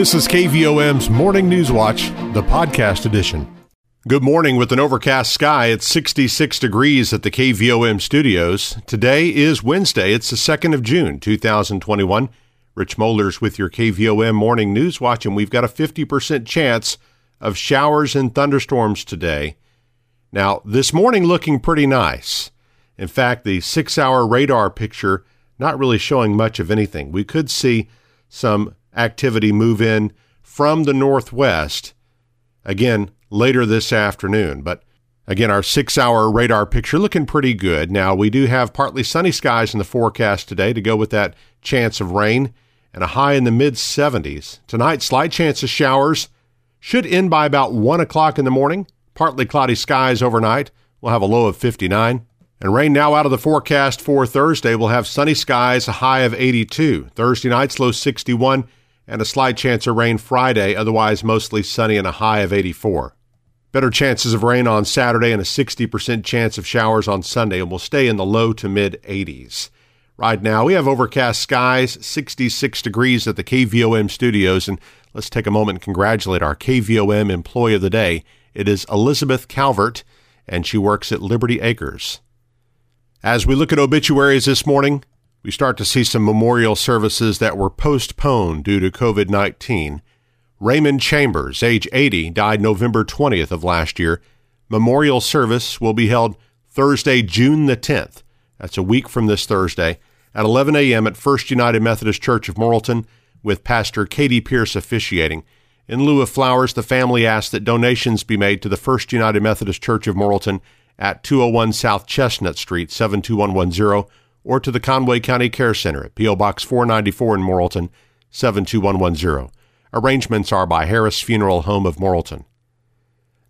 This is KVOM's Morning News Watch, the podcast edition. Good morning with an overcast sky. It's 66 degrees at the KVOM studios. Today is Wednesday. It's the 2nd of June, 2021. Rich Mollers with your KVOM Morning News Watch, and we've got a 50% chance of showers and thunderstorms today. Now, this morning looking pretty nice. In fact, the six hour radar picture not really showing much of anything. We could see some activity move in from the northwest again later this afternoon. But again, our six hour radar picture looking pretty good. Now, we do have partly sunny skies in the forecast today to go with that chance of rain and a high in the mid 70s. Tonight, slight chance of showers should end by about 1 o'clock in the morning. Partly cloudy skies overnight. We'll have a low of 59. And rain now out of the forecast for Thursday. We'll have sunny skies, a high of 82. Thursday night's low 61 and a slight chance of rain Friday, otherwise mostly sunny and a high of 84. Better chances of rain on Saturday and a 60% chance of showers on Sunday, and we'll stay in the low to mid 80s. Right now, we have overcast skies, 66 degrees at the KVOM studios, and let's take a moment and congratulate our KVOM employee of the day. It is Elizabeth Calvert, and she works at Liberty Acres. As we look at obituaries this morning, we start to see some memorial services that were postponed due to COVID 19. Raymond Chambers, age 80, died November 20th of last year. Memorial service will be held Thursday, June the 10th. That's a week from this Thursday at 11 a.m. at First United Methodist Church of Morrilton with Pastor Katie Pierce officiating. In lieu of flowers, the family asked that donations be made to the First United Methodist Church of Morrilton at 201 South Chestnut Street, 72110 or to the Conway County Care Center at P.O. Box 494 in Morrilton, 72110. Arrangements are by Harris Funeral Home of Morrilton.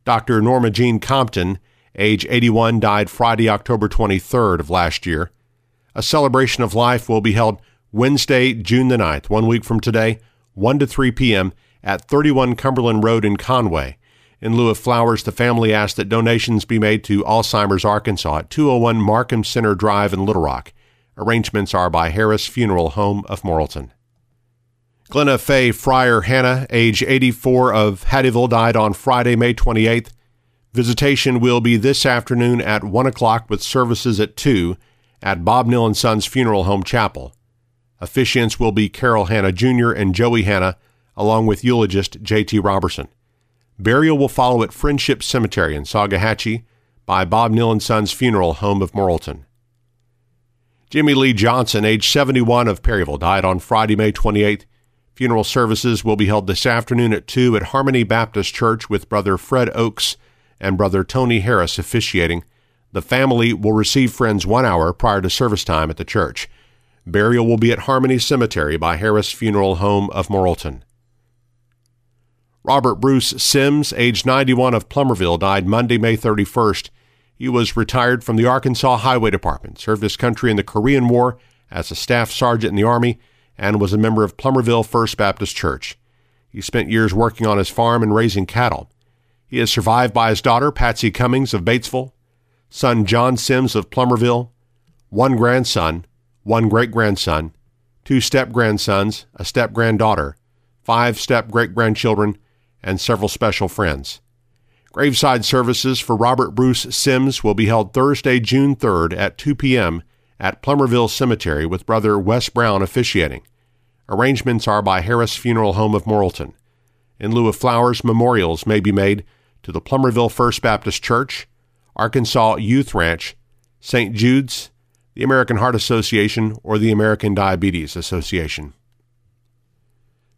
Dr. Norma Jean Compton, age 81, died Friday, October 23rd of last year. A celebration of life will be held Wednesday, June the 9th, one week from today, 1 to 3 p.m. at 31 Cumberland Road in Conway. In lieu of flowers, the family asked that donations be made to Alzheimer's Arkansas at 201 Markham Center Drive in Little Rock. Arrangements are by Harris Funeral Home of Morrilton. Glenna Faye Fryer Hannah, age 84 of Hattieville, died on Friday, May 28th. Visitation will be this afternoon at 1 o'clock with services at 2 at Bob Neal & Sons Funeral Home Chapel. Officiants will be Carol Hannah Jr. and Joey Hannah, along with eulogist J.T. Robertson. Burial will follow at Friendship Cemetery in Solgohachia by Bob Neal & Sons Funeral Home of Morrilton. Jimmy Lee Johnson, age 71 of Perryville, died on Friday, May 28th. Funeral services will be held this afternoon at 2 at Harmony Baptist Church with Brother Fred Oakes and Brother Tony Harris officiating. The family will receive friends one hour prior to service time at the church. Burial will be at Harmony Cemetery by Harris Funeral Home of Morrilton. Robert Bruce Sims, age 91 of Plumerville, died Monday, May 31st. He was retired from the Arkansas Highway Department, served his country in the Korean War as a staff sergeant in the Army, and was a member of Plumerville First Baptist Church. He spent years working on his farm and raising cattle. He is survived by his daughter, Patsy Cummings of Batesville, son John Sims of Plumerville, one grandson, one great grandson, two step grandsons, a step granddaughter, five step great grandchildren, and several special friends. Graveside services for Robert Bruce Sims will be held Thursday, June 3rd at 2 p.m. at Plumerville Cemetery with Brother Wes Brown officiating. Arrangements are by Harris Funeral Home of Morrilton. In lieu of flowers, memorials may be made to the Plumerville First Baptist Church, Arkansas Youth Ranch, St. Jude's, the American Heart Association, or the American Diabetes Association.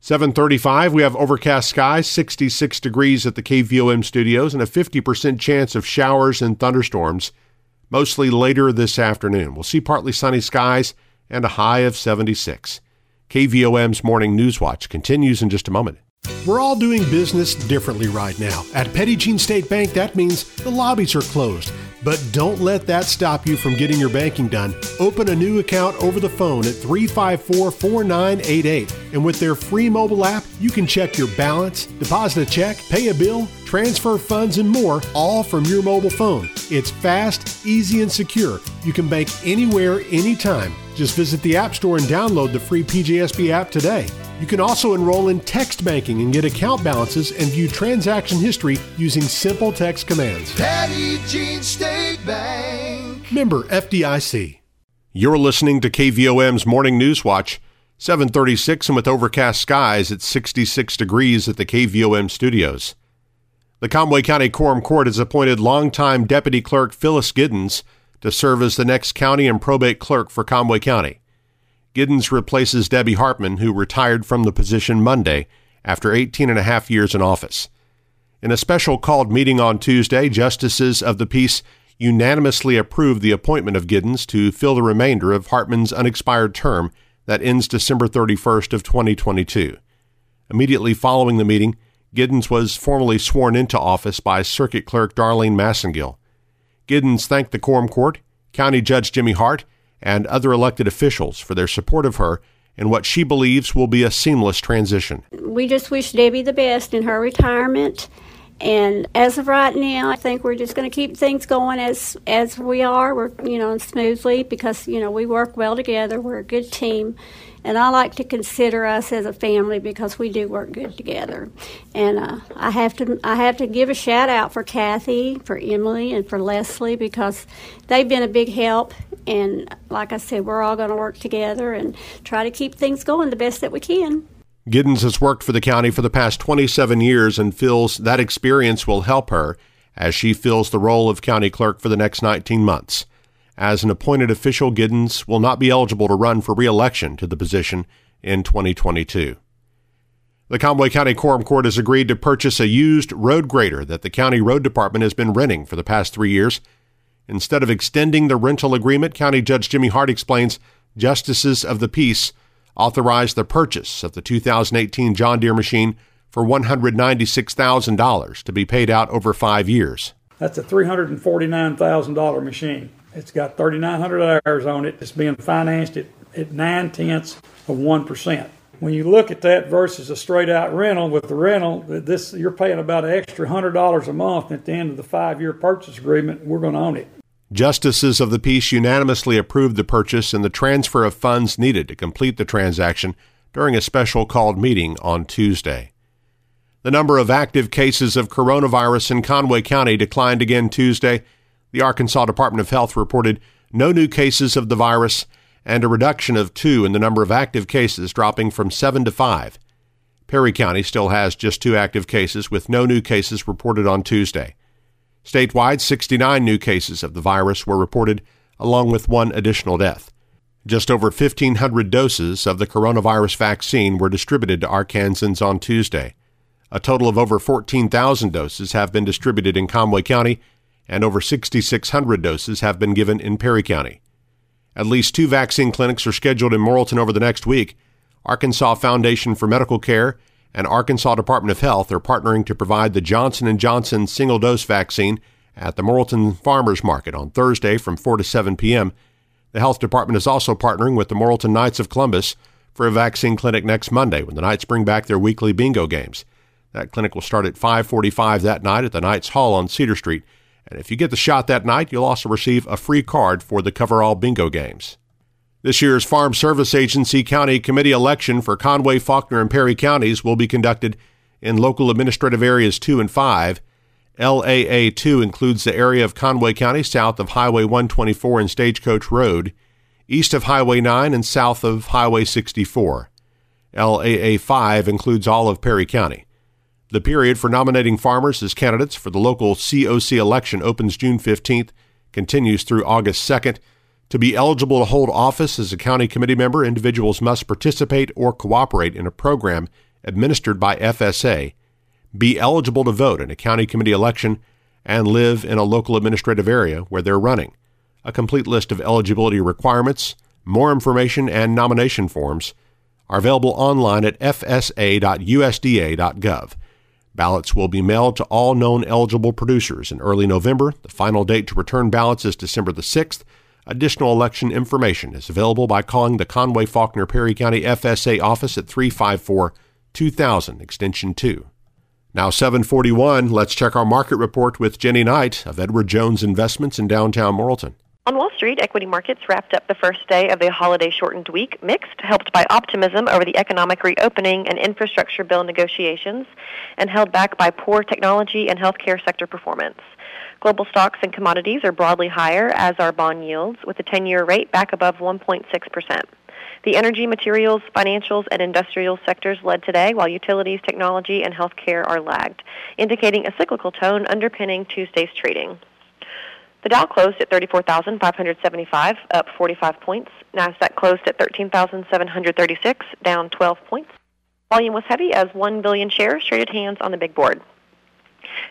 735, we have overcast skies, 66 degrees at the KVOM studios, and a 50% chance of showers and thunderstorms, mostly later this afternoon. We'll see partly sunny skies and a high of 76. KVOM's Morning News Watch continues in just a moment. We're all doing business differently right now. At Petit Jean State Bank, that means the lobbies are closed. But don't let that stop you from getting your banking done. Open a new account over the phone at 354 4988. And with their free mobile app, you can check your balance, deposit a check, pay a bill, transfer funds, and more, all from your mobile phone. It's fast, easy, and secure. You can bank anywhere, anytime. Just visit the App Store and download the free PJSB app today. You can also enroll in text banking and get account balances and view transaction history using simple text commands. Petit Jean State Bank. Member FDIC. You're listening to KVOM's Morning News Watch, 736 and with overcast skies at 66 degrees at the KVOM studios. The Conway County Quorum Court has appointed longtime Deputy Clerk Phyllis Giddens to serve as the next county and probate clerk for Conway County. Giddens replaces Debbie Hartman, who retired from the position Monday after 18 and a half years in office. In a special called meeting on Tuesday, justices of the peace unanimously approved the appointment of Giddens to fill the remainder of Hartman's unexpired term that ends December 31st of 2022. Immediately following the meeting, Giddens was formally sworn into office by Circuit Clerk Darlene Massengill. Giddens thanked the Quorum Court, County Judge Jimmy Hart, and other elected officials for their support of her in what she believes will be a seamless transition. We just wish Debbie the best in her retirement. And as of right now, I think we're just going to keep things going as as we are. We're you know smoothly because you know we work well together. We're a good team, and I like to consider us as a family because we do work good together. And uh, I have to I have to give a shout out for Kathy, for Emily, and for Leslie because they've been a big help. And like I said, we're all going to work together and try to keep things going the best that we can. Giddens has worked for the county for the past 27 years and feels that experience will help her as she fills the role of county clerk for the next 19 months. As an appointed official, Giddens will not be eligible to run for re-election to the position in 2022. The Conway County Quorum Court has agreed to purchase a used road grader that the county road department has been renting for the past three years. Instead of extending the rental agreement, County Judge Jimmy Hart explains justices of the peace authorized the purchase of the 2018 John Deere machine for $196,000 to be paid out over five years. That's a $349,000 machine. It's got 3,900 hours on it. It's being financed at, at nine tenths of 1%. When you look at that versus a straight out rental, with the rental, this you're paying about an extra $100 a month at the end of the five year purchase agreement. We're going to own it. Justices of the peace unanimously approved the purchase and the transfer of funds needed to complete the transaction during a special called meeting on Tuesday. The number of active cases of coronavirus in Conway County declined again Tuesday. The Arkansas Department of Health reported no new cases of the virus and a reduction of two in the number of active cases, dropping from seven to five. Perry County still has just two active cases, with no new cases reported on Tuesday. Statewide, 69 new cases of the virus were reported, along with one additional death. Just over 1,500 doses of the coronavirus vaccine were distributed to Arkansans on Tuesday. A total of over 14,000 doses have been distributed in Conway County, and over 6,600 doses have been given in Perry County. At least two vaccine clinics are scheduled in Morrilton over the next week. Arkansas Foundation for Medical Care and Arkansas Department of Health are partnering to provide the Johnson & Johnson single-dose vaccine at the Morrilton Farmers Market on Thursday from 4 to 7 p.m. The health department is also partnering with the Morrilton Knights of Columbus for a vaccine clinic next Monday when the Knights bring back their weekly bingo games. That clinic will start at 5:45 that night at the Knights Hall on Cedar Street. And if you get the shot that night, you'll also receive a free card for the coverall bingo games. This year's Farm Service Agency County Committee election for Conway, Faulkner, and Perry counties will be conducted in local administrative areas 2 and 5. LAA 2 includes the area of Conway County south of Highway 124 and Stagecoach Road, east of Highway 9 and south of Highway 64. LAA 5 includes all of Perry County. The period for nominating farmers as candidates for the local COC election opens June 15th, continues through August 2nd. To be eligible to hold office as a county committee member, individuals must participate or cooperate in a program administered by FSA, be eligible to vote in a county committee election, and live in a local administrative area where they're running. A complete list of eligibility requirements, more information, and nomination forms are available online at fsa.usda.gov. Ballots will be mailed to all known eligible producers in early November. The final date to return ballots is December the 6th. Additional election information is available by calling the Conway Faulkner Perry County FSA office at 354 2000 extension 2. Now 741, let's check our market report with Jenny Knight of Edward Jones Investments in downtown Morrilton. On Wall Street, equity markets wrapped up the first day of the holiday shortened week mixed, helped by optimism over the economic reopening and infrastructure bill negotiations, and held back by poor technology and healthcare sector performance. Global stocks and commodities are broadly higher, as are bond yields, with the 10 year rate back above 1.6%. The energy, materials, financials, and industrial sectors led today, while utilities, technology, and healthcare are lagged, indicating a cyclical tone underpinning Tuesday's trading. The Dow closed at 34,575, up 45 points. Nasdaq closed at 13,736, down 12 points. Volume was heavy as 1 billion shares traded hands on the big board.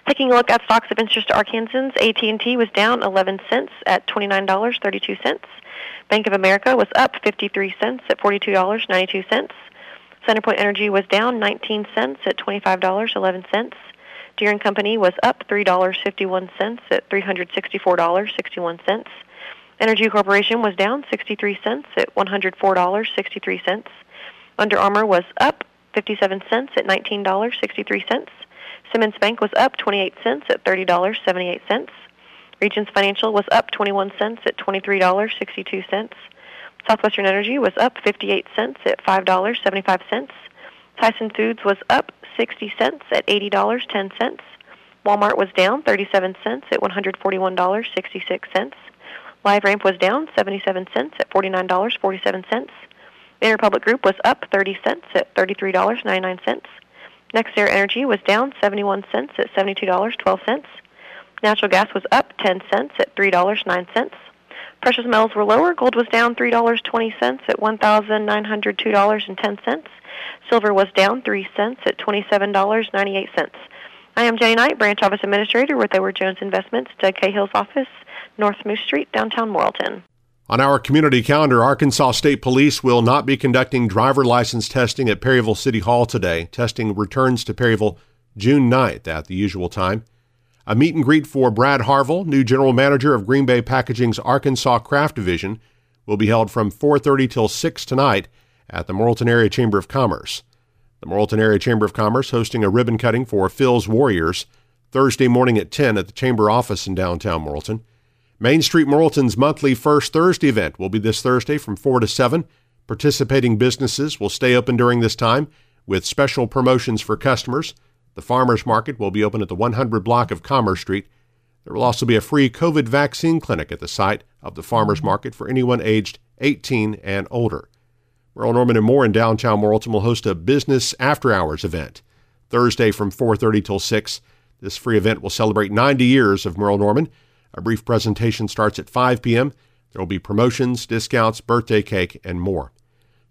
Taking a look at stocks of interest to Arkansans, AT&T was down 11 cents at $29.32. Bank of America was up 53 cents at $42.92. Centerpoint Energy was down 19 cents at $25.11. Deere & Company was up $3.51 at $364.61. Entergy Corporation was down 63 cents at $104.63. Under Armour was up 57 cents at $19.63. Simmons Bank was up 28 cents at $30.78. Regions Financial was up 21 cents at $23.62. Southwestern Energy was up 58 cents at $5.75. Tyson Foods was up 60 cents at $80.10. Walmart was down 37 cents at $141.66. LiveRamp was down 77 cents at $49.47. Interpublic Group was up 30 cents at $33.99. NextEra Energy was down 71 cents at $72.12. Natural gas was up 10 cents at $3.09. Precious metals were lower. Gold was down $3.20 at $1,902.10. Silver was down 3 cents at $27.98. I am Jenny Knight, Branch Office Administrator with Edward Jones Investments, Doug Cahill's office, North Moose Street, downtown Morrilton. On our community calendar, Arkansas State Police will not be conducting driver license testing at Perryville City Hall today. Testing returns to Perryville June 9th at the usual time. A meet and greet for Brad Harville, new general manager of Green Bay Packaging's Arkansas Kraft Division, will be held from 4:30 till 6 tonight at the Morrilton Area Chamber of Commerce. The Morrilton Area Chamber of Commerce hosting a ribbon cutting for Phil's Warriors Thursday morning at 10 at the chamber office in downtown Morrilton. Main Street Morrilton's monthly First Thursday event will be this Thursday from 4 to 7. Participating businesses will stay open during this time with special promotions for customers. The farmers market will be open at the 100 block of Commerce Street. There will also be a free COVID vaccine clinic at the site of the farmers market for anyone aged 18 and older. Merle Norman and more in downtown Morrilton will host a business after hours event Thursday from 4:30 till 6. This free event will celebrate 90 years of Merle Norman. A brief presentation starts at 5 p.m. There will be promotions, discounts, birthday cake, and more.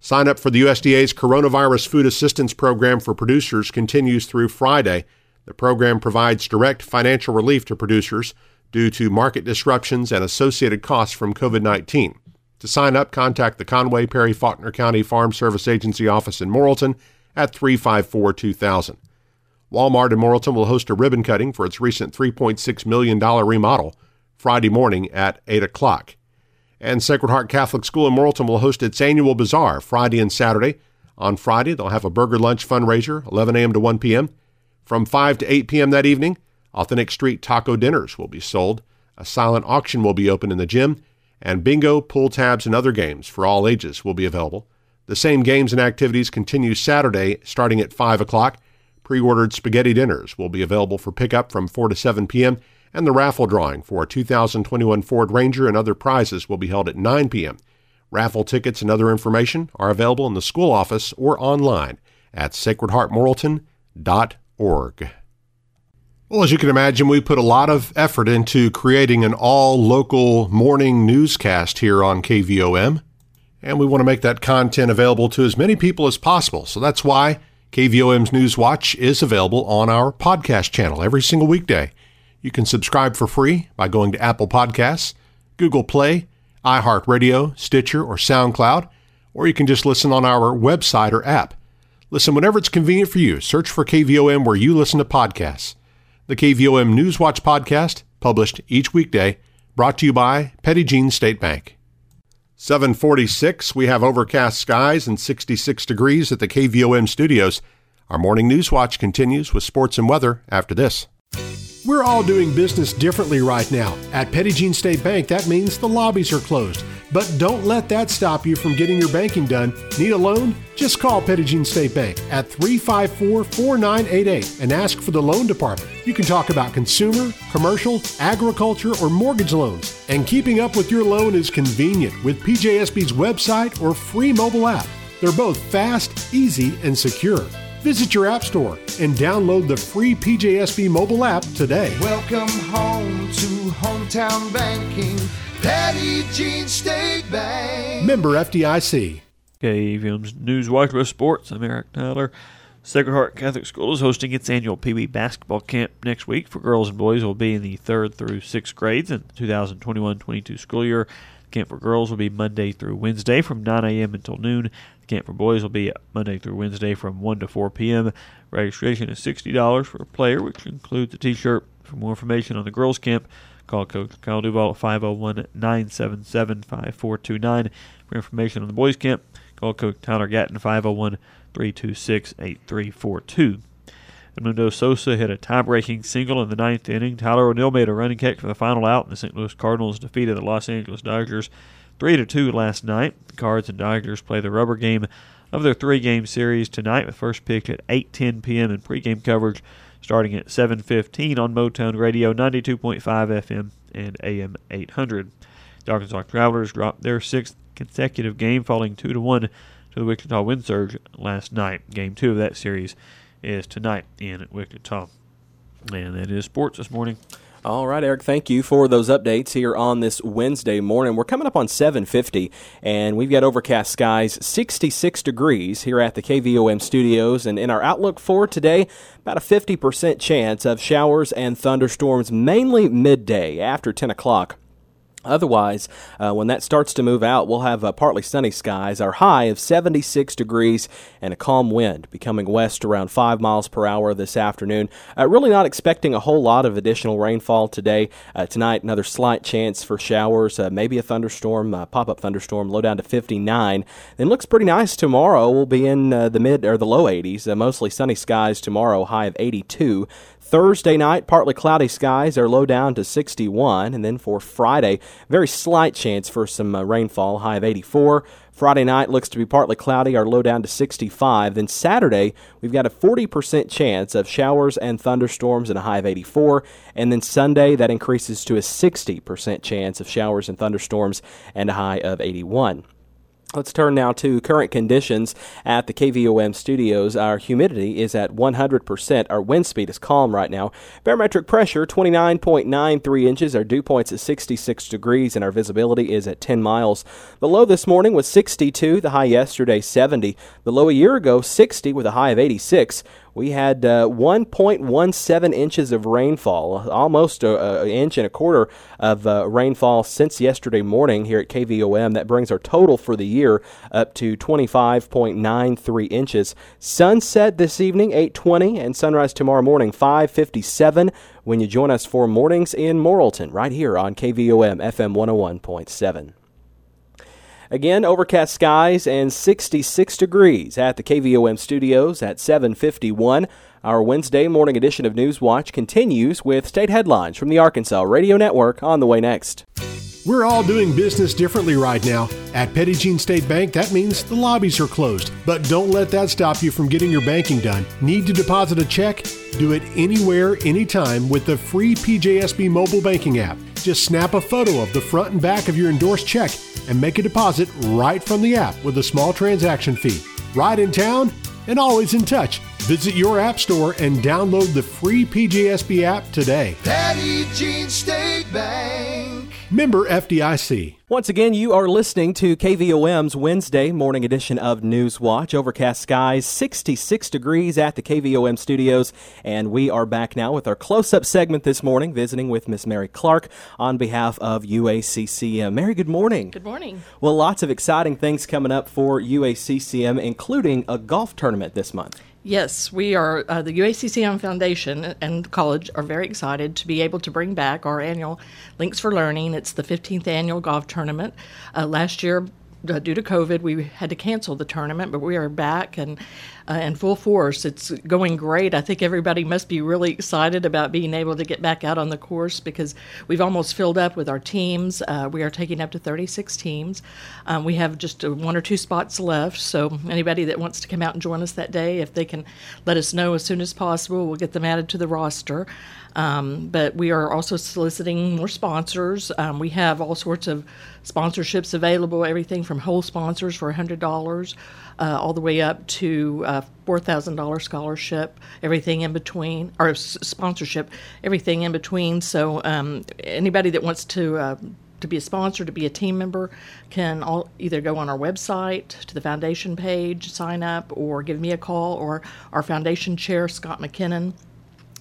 Sign up for the USDA's Coronavirus Food Assistance Program for producers continues through Friday. The program provides direct financial relief to producers due to market disruptions and associated costs from COVID 19. To sign up, contact the Conway Perry Faulkner County Farm Service Agency office in Morrilton at 354 2000. Walmart in Morrilton will host a ribbon cutting for its recent $3.6 million remodel Friday morning at 8 o'clock. And Sacred Heart Catholic School in Morrilton will host its annual bazaar Friday and Saturday. On Friday, they'll have a burger lunch fundraiser, 11 a.m. to 1 p.m. From 5 to 8 p.m. that evening, authentic street taco dinners will be sold. A silent auction will be open in the gym, and bingo, pull tabs, and other games for all ages will be available. The same games and activities continue Saturday starting at 5 o'clock. Pre ordered spaghetti dinners will be available for pickup from 4 to 7 p.m., and the raffle drawing for a 2021 Ford Ranger and other prizes will be held at 9 p.m. Raffle tickets and other information are available in the school office or online at sacredheartmorrilton.org. Well, as you can imagine, we put a lot of effort into creating an all local morning newscast here on KVOM, and we want to make that content available to as many people as possible. So that's why KVOM's News Watch is available on our podcast channel every single weekday. You can subscribe for free by going to Apple Podcasts, Google Play, iHeartRadio, Stitcher, or SoundCloud, or you can just listen on our website or app. Listen whenever it's convenient for you. Search for KVOM where you listen to podcasts the KVOM Newswatch podcast, published each weekday, brought to you by Petit Jean State Bank. 746, we have overcast skies and 66 degrees at the KVOM studios. Our morning news watch continues with sports and weather after this. We're all doing business differently right now. At Jean State Bank, that means the lobbies are closed. But don't let that stop you from getting your banking done. Need a loan? Just call Jean State Bank at 354 4988 and ask for the loan department. You can talk about consumer, commercial, agriculture, or mortgage loans. And keeping up with your loan is convenient with PJSB's website or free mobile app. They're both fast, easy, and secure. Visit your app store and download the free PJSB mobile app today. Welcome home to hometown banking. Petit Jean State Bank. Member FDIC. KVOM's News Watch with Sports. I'm Eric Tyler. Sacred Heart Catholic School is hosting its annual Pee Wee basketball camp next week for girls and boys. will be in the third through sixth grades in the 2021-22 school year. Camp for girls will be Monday through Wednesday from 9 a.m. until noon. Camp for boys will be Monday through Wednesday from 1 to 4 p.m. Registration is $60 for a player, which includes a t-shirt. For more information on the girls' camp, call Coach Kyle Duval at 501-977-5429. For information on the boys' camp, call Coach Tyler Gatton 501-326-8342. Edmundo Sosa hit a tie-breaking single in the ninth inning. Tyler O'Neill made a running kick for the final out, and the St. Louis Cardinals defeated the Los Angeles Dodgers 3 to 2 last night. The Cards and Dodgers play the rubber game of their three-game series tonight, with first pitch at 8:10 p.m. and pregame coverage starting at 7:15 on Motown Radio 92.5 FM and AM 800. The Arkansas Travelers dropped their sixth consecutive game, falling two to one to the Wichita Wind Surge last night. Game two of that series is tonight in Wichita. And that is sports this morning. All right, Eric, thank you for those updates here on this Wednesday morning. We're coming up on 750, and we've got overcast skies, 66 degrees here at the KVOM studios. And in our outlook for today, about a 50% chance of showers and thunderstorms, mainly midday after 10 o'clock. Otherwise, uh, when that starts to move out, we'll have uh, partly sunny skies. Our high of 76 degrees and a calm wind becoming west around 5 miles per hour this afternoon. Uh, really not expecting a whole lot of additional rainfall today. Uh, tonight, another slight chance for showers, uh, maybe a thunderstorm, uh, pop up thunderstorm, low down to 59. Then looks pretty nice tomorrow. We'll be in the mid or the low 80s, mostly sunny skies tomorrow, high of 82. Thursday night, partly cloudy skies are low down to 61. And then for Friday, very slight chance for some uh, rainfall, high of 84. Friday night looks to be partly cloudy, our low down to 65. Then Saturday, we've got a 40% chance of showers and thunderstorms and a high of 84. And then Sunday, that increases to a 60% chance of showers and thunderstorms and a high of 81. Let's turn now to current conditions at the KVOM studios. Our humidity is at 100%. Our wind speed is calm right now. Barometric pressure 29.93 inches. Our dew point's at 66 degrees, and our visibility is at 10 miles. The low this morning was 62, the high yesterday 70. The low a year ago 60 with a high of 86 we had uh, 1.17 inches of rainfall, almost an inch and a quarter of uh, rainfall since yesterday morning here at KVOM. That brings our total for the year up to 25.93 inches. Sunset this evening 8:20 and sunrise tomorrow morning 5:57 when you join us for mornings in Morrilton right here on KVOM FM 101.7. Again, overcast skies and 66 degrees at the KVOM studios at 751. Our Wednesday morning edition of News Watch continues with state headlines from the Arkansas Radio Network on the way next. We're all doing business differently right now. At Petit Jean State Bank, that means the lobbies are closed. But don't let that stop you from getting your banking done. Need to deposit a check? Do it anywhere, anytime with the free PJSB mobile banking app. Just snap a photo of the front and back of your endorsed check and make a deposit right from the app with a small transaction fee. Right in town and always in touch. Visit your app store and download the free PJSB app today. Petit Jean State Bank. Member FDIC. Once again, you are listening to KVOM's Wednesday morning edition of News Watch. Overcast skies, 66 degrees at the KVOM studios, and we are back now with our close-up segment this morning, visiting with Miss Mary Clark on behalf of UACCM. Mary, good morning. Good morning. Well, lots of exciting things coming up for UACCM, including a golf tournament this month. Yes, we are, uh, the UACCM Foundation and the college are very excited to be able to bring back our annual Links for Learning. It's the 15th annual golf tournament. Uh, last year, due to COVID, we had to cancel the tournament, but we are back and uh, in full force. It's going great. I think everybody must be really excited about being able to get back out on the course because we've almost filled up with our teams. Uh, we are taking up to 36 teams. Um, we have just uh, one or two spots left, so anybody that wants to come out and join us that day, if they can let us know as soon as possible, we'll get them added to the roster. Um, but we are also soliciting more sponsors. Um, we have all sorts of sponsorships available, everything from whole sponsors for $100 uh, all the way up to uh, $4,000 scholarship, everything in between, or s- sponsorship, everything in between. So um, anybody that wants to uh, to be a sponsor, to be a team member, can all, either go on our website to the foundation page, sign up, or give me a call, or our foundation chair, Scott McKinnon,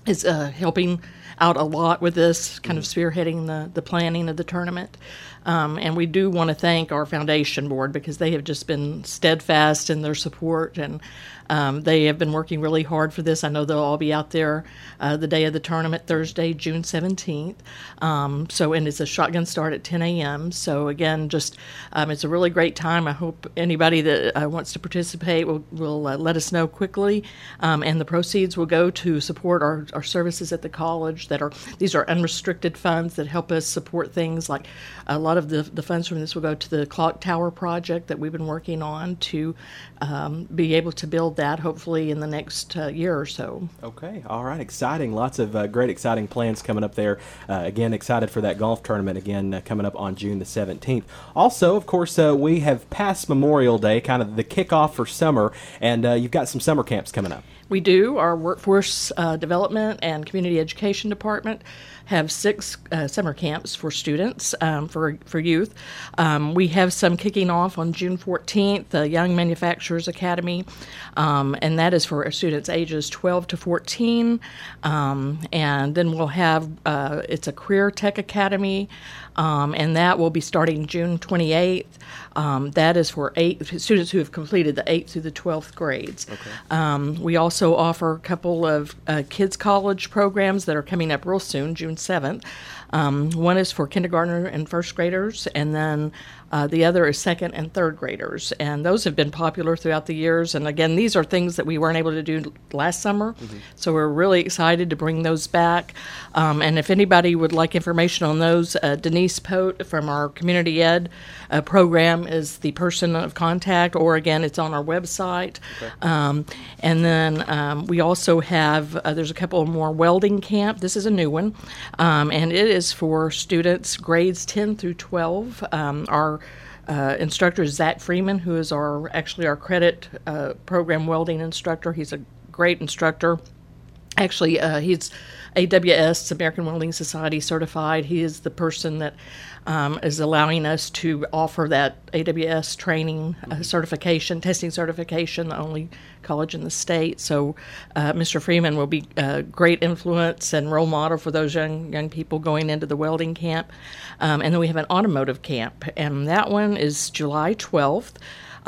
is uh, helping out a lot with this, kind of spearheading the, the planning of the tournament. Um, and we do want to thank our foundation board because they have just been steadfast in their support and um, they have been working really hard for this. I know they'll all be out there uh, the day of the tournament, Thursday, June 17th. Um, so, and it's a shotgun start at 10 a.m. So, again, just um, it's a really great time. I hope anybody that uh, wants to participate will, will uh, let us know quickly. Um, and the proceeds will go to support our, our services at the college that are, these are unrestricted funds that help us support things like a lot of the, the funds from this will go to the clock tower project that we've been working on to um, be able to build that hopefully in the next uh, year or so. Okay, all right, exciting. Lots of uh, great, exciting plans coming up there. Uh, again, excited for that golf tournament again uh, coming up on June the 17th. Also, of course, uh, we have past Memorial Day, kind of the kickoff for summer, and uh, you've got some summer camps coming up. We do. Our workforce uh, development and community education department have six uh, summer camps for students um, for for youth. Um, we have some kicking off on June 14th, the Young Manufacturers Academy, um, and that is for students ages 12 to 14. Um, and then we'll have uh, it's a Career Tech Academy. Um, and that will be starting June 28th. Um, that is for eight students who have completed the 8th through the 12th grades. Okay. Um, we also offer a couple of uh, kids' college programs that are coming up real soon, June 7th. Um, one is for kindergartner and first graders, and then uh, the other is second and third graders. And those have been popular throughout the years. And again, these are things that we weren't able to do last summer. Mm-hmm. So we're really excited to bring those back. Um, and if anybody would like information on those, uh, Denise Pote from our Community Ed uh, program is the person of contact, or again, it's on our website. Okay. Um, and then um, we also have, uh, there's a couple more welding camp. This is a new one. Um, and it is for students grades 10 through 12. Um, our uh, instructor is Zach Freeman, who is our actually our credit uh, program welding instructor. He's a great instructor. Actually, uh, he's AWS, American Welding Society certified. He is the person that um, is allowing us to offer that AWS training uh, certification, testing certification, the only college in the state. So, uh, Mr. Freeman will be a great influence and role model for those young young people going into the welding camp. Um, and then we have an automotive camp, and that one is July 12th.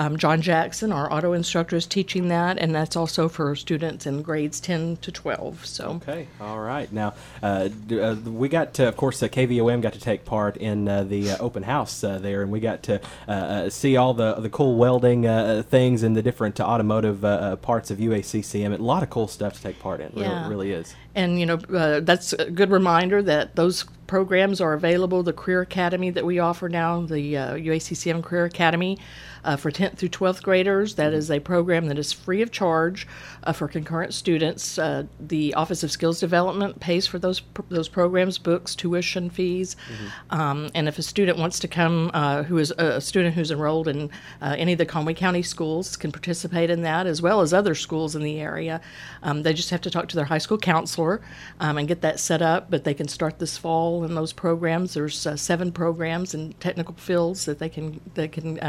Um, John Jackson, our auto instructor, is teaching that, and that's also for students in grades 10 to 12. So okay, all right. Now uh, uh, we got, to, of course, uh, KVOM got to take part in uh, the uh, open house uh, there, and we got to see all the the cool welding things and the different automotive parts of UACCM. A lot of cool stuff to take part in. Yeah. Really, really is. And you know, that's a good reminder that those programs are available. The Career Academy that we offer now, the UACCM Career Academy uh, for 10th through 12th graders. That is a program that is free of charge uh, for concurrent students. Uh, the Office of Skills Development pays for those pr- those programs, books, tuition fees, mm-hmm. um, and if a student wants to come, uh, who is a student who's enrolled in uh, any of the Conway County schools, can participate in that as well as other schools in the area. Um, they just have to talk to their high school counselor um, and get that set up. But they can start this fall in those programs. There's uh, seven programs in technical fields that they can they can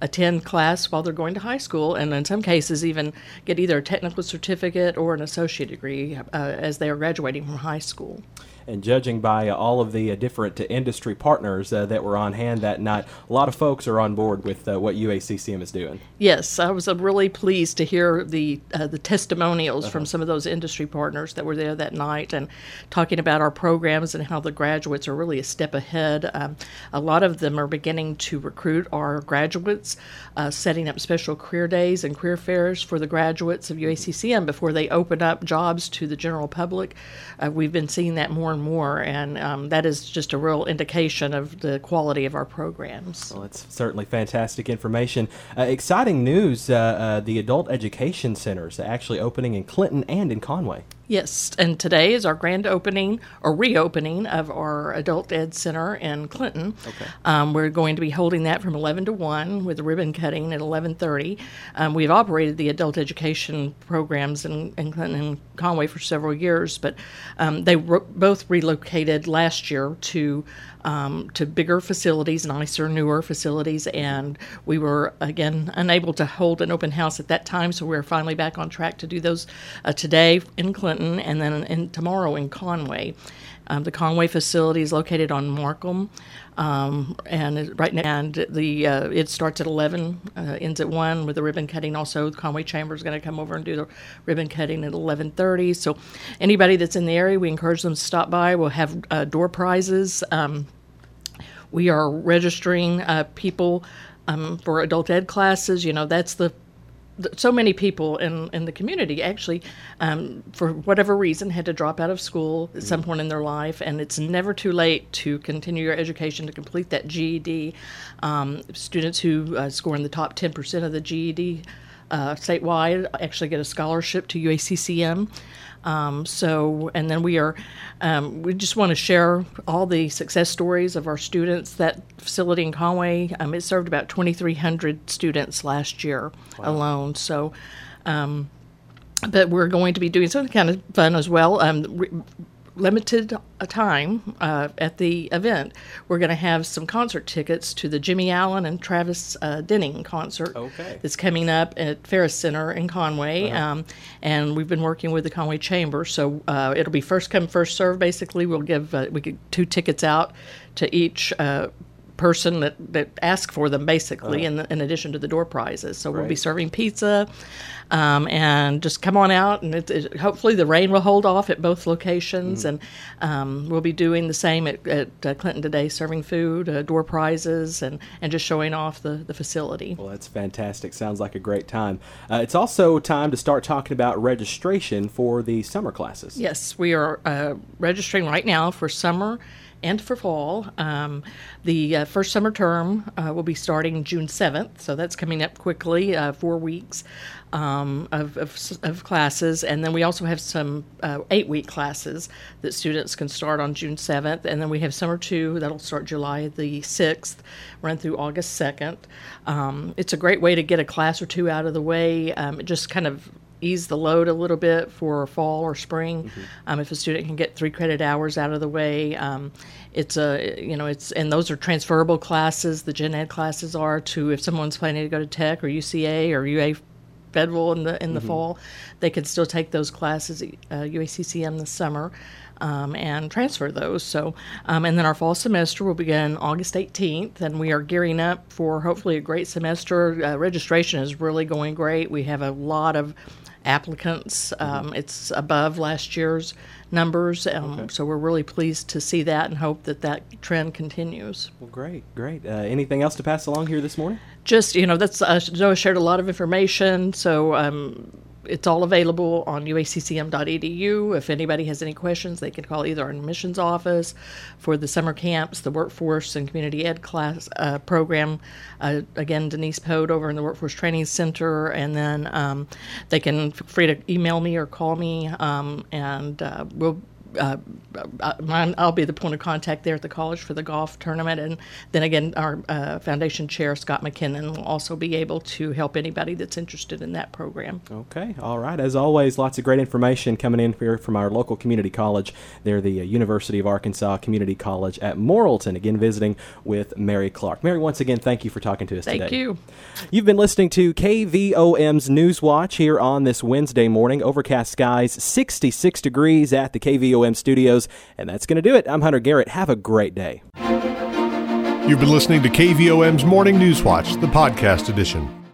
attend class while they're going to high school, and in some cases, even get either a technical certificate or an associate degree uh, as they are graduating from high school. And judging by uh, all of the uh, different uh, industry partners that were on hand that night, a lot of folks are on board with uh, what UACCM is doing. Yes, I was really pleased to hear the uh, the testimonials from some of those industry partners that were there that night and talking about our programs and how the graduates are really a step ahead. Um, a lot of them are beginning to recruit our graduates, uh, setting up special career days and career fairs for the graduates of UACCM before they open up jobs to the general public. Uh, we've been seeing that more and more, and um, that is just a real indication of the quality of our programs. Well, it's certainly fantastic information. Uh, exciting news uh, uh, the Adult Education Centers actually opening in Clinton and in Conway. Yes, and today is our grand opening or reopening of our Adult Ed Center in Clinton. Okay. Um, we're going to be holding that from 11 to 1 with a ribbon cutting at 11:30. Um, we've operated the adult education programs in, in Clinton and Conway for several years, but um, they ro- both relocated last year to um, to bigger facilities, nicer, newer facilities, and we were again unable to hold an open house at that time. So we're finally back on track to do those uh, today in Clinton and then in, tomorrow in Conway. Um, the Conway facility is located on Markham, um, and right now, and the uh, it starts at eleven, uh, ends at one with the ribbon cutting. Also, the Conway Chamber is going to come over and do the ribbon cutting at eleven thirty. So, anybody that's in the area, we encourage them to stop by. We'll have uh, door prizes. Um, we are registering uh, people um, for adult ed classes. You know, that's the so many people in, in the community actually, um, for whatever reason, had to drop out of school at some point in their life, and it's never too late to continue your education to complete that GED. Um, students who uh, score in the top 10% of the GED uh, statewide actually get a scholarship to UACCM. Um, so, and then we are, um, we just want to share all the success stories of our students. That facility in Conway, um, it served about 2,300 students last year alone. So, um, but we're going to be doing something kind of fun as well. Um, re- limited time uh, at the event. We're going to have some concert tickets to the Jimmy Allen and Travis uh, Denning concert Okay. that's coming up at Farris Center in Conway. Um, and we've been working with the Conway Chamber, so uh, it'll be first come, first serve. Basically, we'll give uh, we get two tickets out to each. Person that, that asked for them basically in, in addition to the door prizes so we'll be serving pizza um, and just come on out and it, it, hopefully the rain will hold off at both locations and um, we'll be doing the same at, at uh, clinton today serving food uh, door prizes and, and just showing off the, the facility Well, that's fantastic. Sounds like a great time. Uh, it's also time to start talking about registration for the summer classes. Yes, we are uh, registering right now for summer and for fall. Um, the uh, first summer term uh, will be starting June 7th, so that's coming up quickly, uh, four weeks um, of, of, of classes. And then we also have some uh, eight week classes that students can start on June 7th. And then we have summer two that'll start July the 6th, run through August 2nd. Um, it's a great way to get a class or two out of the way. Um, it just kind of ease the load a little bit for fall or spring. Um, if a student can get three credit hours out of the way, um, it's a you know it's and those are transferable classes. The gen ed classes are to if someone's planning to go to Tech or UCA or UA Federal in the in the fall, they can still take those classes at uh, UACCM this summer. Um, and transfer those. So, um, and then our fall semester will begin August 18th, and we are gearing up for hopefully a great semester. Uh, registration is really going great. We have a lot of applicants. Um, it's above last year's numbers, um, so we're really pleased to see that and hope that that trend continues. Well, great, great. Uh, anything else to pass along here this morning? Just you know, that's uh, Noah shared a lot of information, so um, it's all available on uaccm.edu. If anybody has any questions, they can call either our admissions office for the summer camps, the workforce and community ed class uh, program. Uh, again, Denise Pode over in the Workforce Training Center, and then um, they can free to email me or call me, um, and uh, we'll uh, I'll be the point of contact there at the college for the golf tournament. And then again, our uh, foundation chair, Scott McKinnon, will also be able to help anybody that's interested in that program. Okay, all right. As always, lots of great information coming in here from our local community college. They're the uh, University of Arkansas Community College at Morrilton. Again, visiting with Mary Clark. Mary, once again, thank you for talking to us Thank today. you. You've been listening to KVOM's News Watch here on this Wednesday morning. Overcast skies, 66 degrees at the KVOM KVOM studios. And that's going to do it. I'm Hunter Garrett. Have a great day. You've been listening to KVOM's Morning News Watch, the podcast edition.